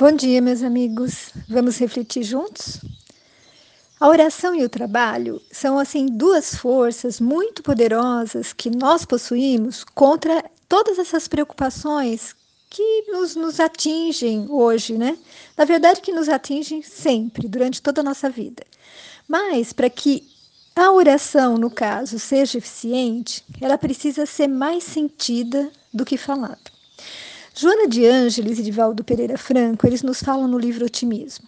Bom dia, meus amigos. Vamos refletir juntos? A oração e o trabalho são assim duas forças muito poderosas que nós possuímos contra todas essas preocupações que nos, nos atingem hoje, né? Na verdade, que nos atingem sempre, durante toda a nossa vida. Mas para que a oração, no caso, seja eficiente, ela precisa ser mais sentida do que falada. Joana de Ângeles e Divaldo Pereira Franco, eles nos falam no livro Otimismo.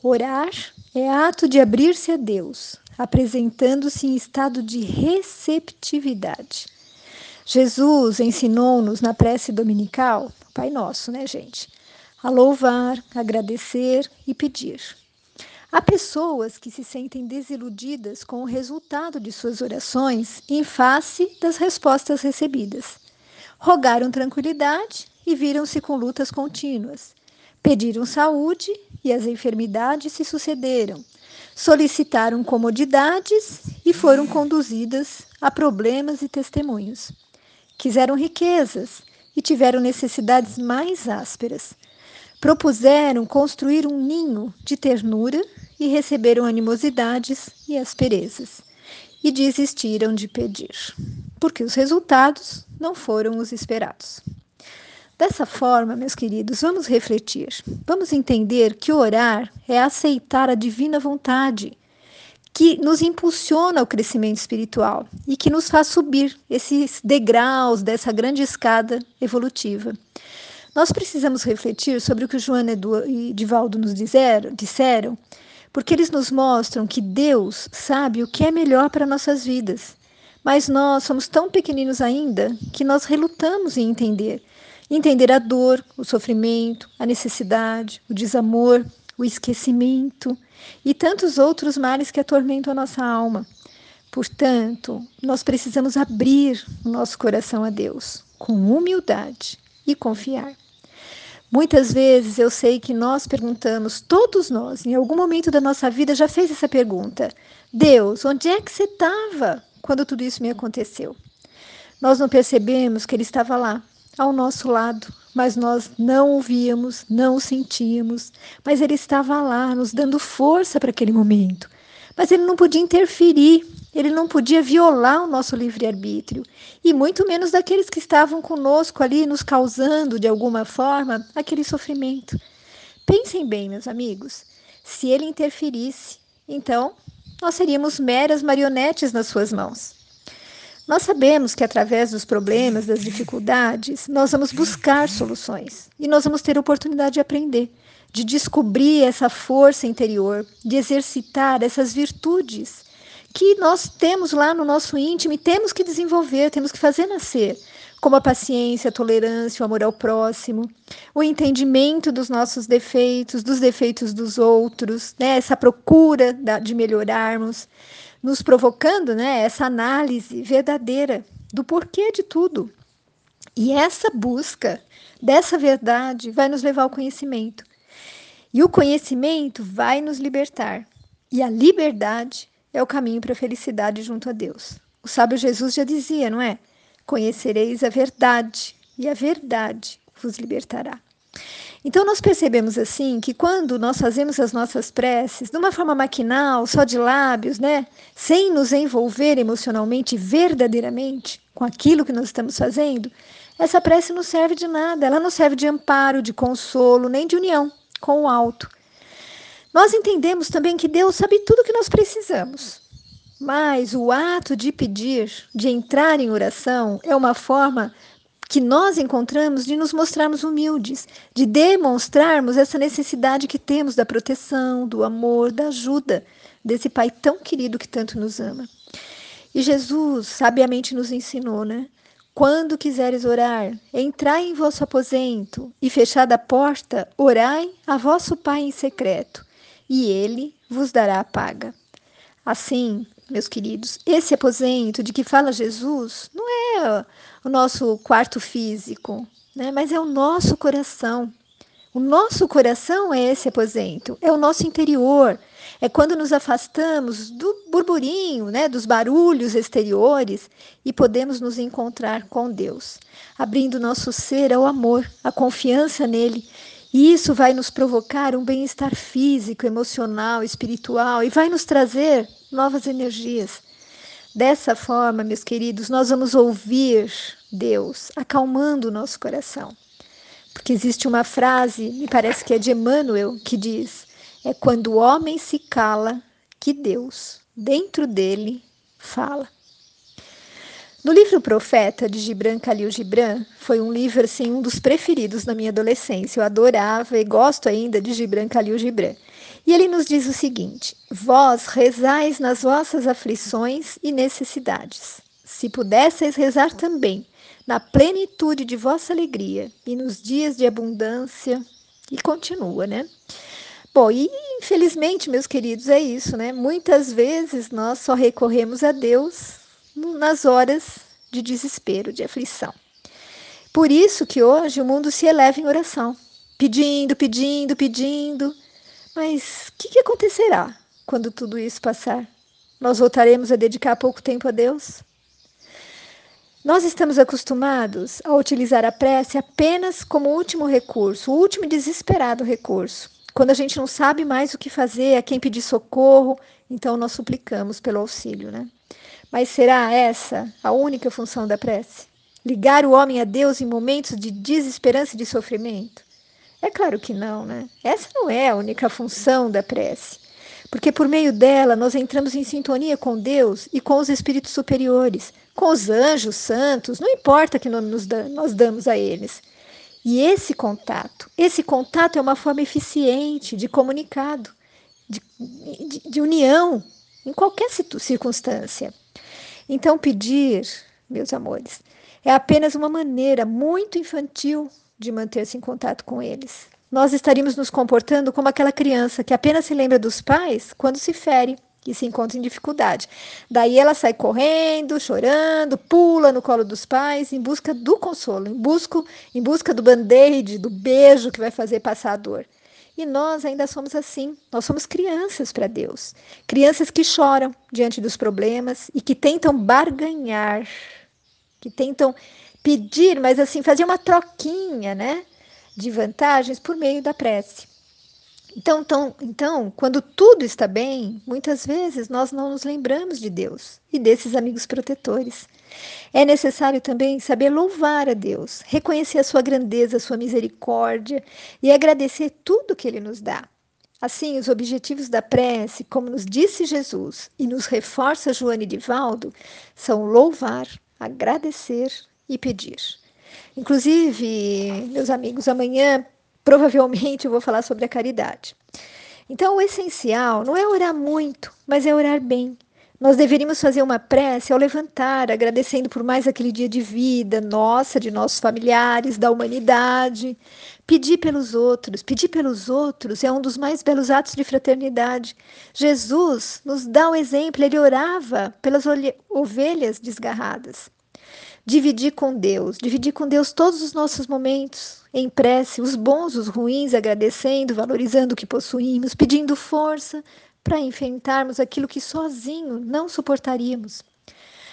Orar é ato de abrir-se a Deus, apresentando-se em estado de receptividade. Jesus ensinou-nos na prece dominical, Pai Nosso, né, gente? A louvar, agradecer e pedir. Há pessoas que se sentem desiludidas com o resultado de suas orações em face das respostas recebidas. Rogaram tranquilidade e viram-se com lutas contínuas. Pediram saúde e as enfermidades se sucederam. Solicitaram comodidades e foram conduzidas a problemas e testemunhos. Quiseram riquezas e tiveram necessidades mais ásperas. Propuseram construir um ninho de ternura e receberam animosidades e asperezas. E desistiram de pedir, porque os resultados não foram os esperados. Dessa forma, meus queridos, vamos refletir. Vamos entender que orar é aceitar a divina vontade que nos impulsiona ao crescimento espiritual e que nos faz subir esses degraus dessa grande escada evolutiva. Nós precisamos refletir sobre o que o Joana e Divaldo nos disseram, disseram, porque eles nos mostram que Deus sabe o que é melhor para nossas vidas. Mas nós somos tão pequeninos ainda que nós relutamos em entender Entender a dor, o sofrimento, a necessidade, o desamor, o esquecimento e tantos outros males que atormentam a nossa alma. Portanto, nós precisamos abrir o nosso coração a Deus com humildade e confiar. Muitas vezes eu sei que nós perguntamos, todos nós, em algum momento da nossa vida já fez essa pergunta: Deus, onde é que você estava quando tudo isso me aconteceu? Nós não percebemos que Ele estava lá, ao nosso lado, mas nós não o víamos, não o sentíamos, mas ele estava lá, nos dando força para aquele momento. Mas ele não podia interferir, ele não podia violar o nosso livre-arbítrio, e muito menos daqueles que estavam conosco ali, nos causando, de alguma forma, aquele sofrimento. Pensem bem, meus amigos, se ele interferisse, então nós seríamos meras marionetes nas suas mãos. Nós sabemos que através dos problemas, das dificuldades, nós vamos buscar soluções e nós vamos ter a oportunidade de aprender, de descobrir essa força interior, de exercitar essas virtudes que nós temos lá no nosso íntimo e temos que desenvolver, temos que fazer nascer, como a paciência, a tolerância, o amor ao próximo, o entendimento dos nossos defeitos, dos defeitos dos outros, né? essa procura de melhorarmos nos provocando né, essa análise verdadeira do porquê de tudo. E essa busca dessa verdade vai nos levar ao conhecimento. E o conhecimento vai nos libertar. E a liberdade é o caminho para a felicidade junto a Deus. O sábio Jesus já dizia, não é? Conhecereis a verdade, e a verdade vos libertará. Então, nós percebemos assim que quando nós fazemos as nossas preces de uma forma maquinal, só de lábios, né, sem nos envolver emocionalmente, verdadeiramente, com aquilo que nós estamos fazendo, essa prece não serve de nada, ela não serve de amparo, de consolo, nem de união com o alto. Nós entendemos também que Deus sabe tudo o que nós precisamos. Mas o ato de pedir, de entrar em oração, é uma forma que nós encontramos de nos mostrarmos humildes, de demonstrarmos essa necessidade que temos da proteção, do amor, da ajuda desse Pai tão querido que tanto nos ama. E Jesus sabiamente nos ensinou, né? Quando quiseres orar, entrai em vosso aposento e fechada a porta, orai a vosso Pai em secreto, e ele vos dará a paga. Assim, meus queridos, esse aposento de que fala Jesus não é o nosso quarto físico, né? mas é o nosso coração. O nosso coração é esse aposento, é o nosso interior. É quando nos afastamos do burburinho, né, dos barulhos exteriores e podemos nos encontrar com Deus, abrindo nosso ser ao amor, à confiança nele E isso vai nos provocar um bem-estar físico, emocional, espiritual e vai nos trazer novas energias. Dessa forma, meus queridos, nós vamos ouvir Deus acalmando o nosso coração. Porque existe uma frase, me parece que é de Emmanuel, que diz: é quando o homem se cala que Deus, dentro dele, fala. No livro Profeta, de Gibran Khalil Gibran, foi um livro, assim, um dos preferidos na minha adolescência. Eu adorava e gosto ainda de Gibran Khalil Gibran. E ele nos diz o seguinte: Vós rezais nas vossas aflições e necessidades. Se pudesseis rezar também na plenitude de vossa alegria e nos dias de abundância, e continua, né? Bom, e infelizmente, meus queridos, é isso, né? Muitas vezes nós só recorremos a Deus nas horas de desespero, de aflição. Por isso que hoje o mundo se eleva em oração, pedindo, pedindo, pedindo. Mas o que, que acontecerá quando tudo isso passar? Nós voltaremos a dedicar pouco tempo a Deus? Nós estamos acostumados a utilizar a prece apenas como último recurso, o último e desesperado recurso. Quando a gente não sabe mais o que fazer, a quem pedir socorro, então nós suplicamos pelo auxílio, né? Mas será essa a única função da prece? Ligar o homem a Deus em momentos de desesperança e de sofrimento? É claro que não, né? Essa não é a única função da prece. Porque por meio dela nós entramos em sintonia com Deus e com os espíritos superiores, com os anjos santos, não importa que nome nós damos a eles. E esse contato, esse contato é uma forma eficiente de comunicado, de, de, de união, em qualquer circunstância. Então, pedir, meus amores, é apenas uma maneira muito infantil de manter-se em contato com eles. Nós estaríamos nos comportando como aquela criança que apenas se lembra dos pais quando se fere e se encontra em dificuldade. Daí ela sai correndo, chorando, pula no colo dos pais em busca do consolo, em busca, em busca do band-aid, do beijo que vai fazer passar a dor. E nós ainda somos assim. Nós somos crianças para Deus. Crianças que choram diante dos problemas e que tentam barganhar, que tentam pedir, mas assim, fazer uma troquinha, né? De vantagens por meio da prece. Então, então, então, quando tudo está bem, muitas vezes nós não nos lembramos de Deus e desses amigos protetores. É necessário também saber louvar a Deus, reconhecer a sua grandeza, a sua misericórdia e agradecer tudo que ele nos dá. Assim, os objetivos da prece, como nos disse Jesus e nos reforça Joane Divaldo, são louvar, agradecer e pedir. Inclusive, meus amigos, amanhã provavelmente eu vou falar sobre a caridade. Então, o essencial não é orar muito, mas é orar bem. Nós deveríamos fazer uma prece ao levantar, agradecendo por mais aquele dia de vida nossa, de nossos familiares, da humanidade. Pedir pelos outros, pedir pelos outros é um dos mais belos atos de fraternidade. Jesus nos dá o um exemplo, ele orava pelas ovelhas desgarradas. Dividir com Deus, dividir com Deus todos os nossos momentos em prece, os bons, os ruins, agradecendo, valorizando o que possuímos, pedindo força, para enfrentarmos aquilo que sozinho não suportaríamos.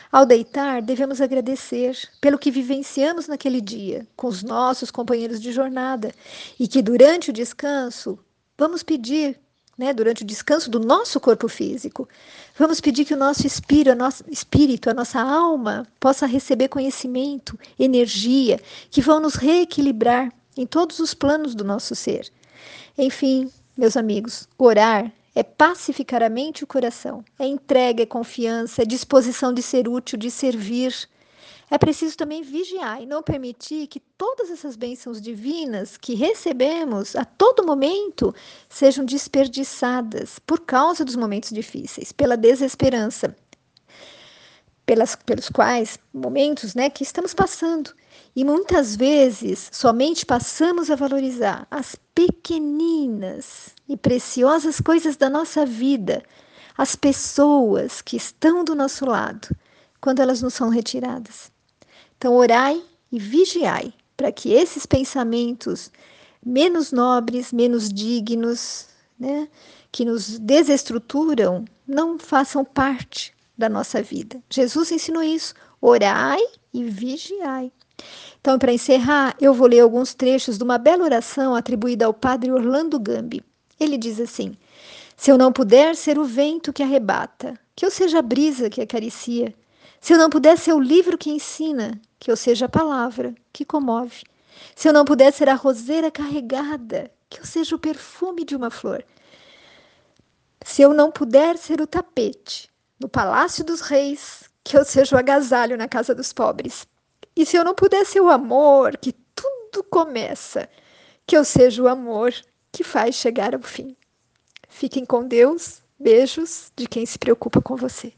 Ao deitar, devemos agradecer pelo que vivenciamos naquele dia com os nossos companheiros de jornada e que durante o descanso vamos pedir, né, durante o descanso do nosso corpo físico, vamos pedir que o nosso espírito, espírito, a nossa alma possa receber conhecimento, energia que vão nos reequilibrar em todos os planos do nosso ser. Enfim, meus amigos, orar é pacificar a mente e o coração, é entrega, é confiança, é disposição de ser útil, de servir. É preciso também vigiar e não permitir que todas essas bênçãos divinas que recebemos a todo momento sejam desperdiçadas por causa dos momentos difíceis, pela desesperança, pelas, pelos quais momentos né, que estamos passando. E muitas vezes somente passamos a valorizar as pequeninas e preciosas coisas da nossa vida, as pessoas que estão do nosso lado, quando elas nos são retiradas. Então, orai e vigiai para que esses pensamentos menos nobres, menos dignos, né, que nos desestruturam, não façam parte da nossa vida. Jesus ensinou isso. Orai e vigiai. Então, para encerrar, eu vou ler alguns trechos de uma bela oração atribuída ao padre Orlando Gambi. Ele diz assim: Se eu não puder ser o vento que arrebata, que eu seja a brisa que acaricia. Se eu não puder ser o livro que ensina, que eu seja a palavra que comove. Se eu não puder ser a roseira carregada, que eu seja o perfume de uma flor. Se eu não puder ser o tapete no palácio dos reis, que eu seja o agasalho na casa dos pobres. E se eu não puder ser o amor que tudo começa, que eu seja o amor que faz chegar ao fim. Fiquem com Deus. Beijos de quem se preocupa com você.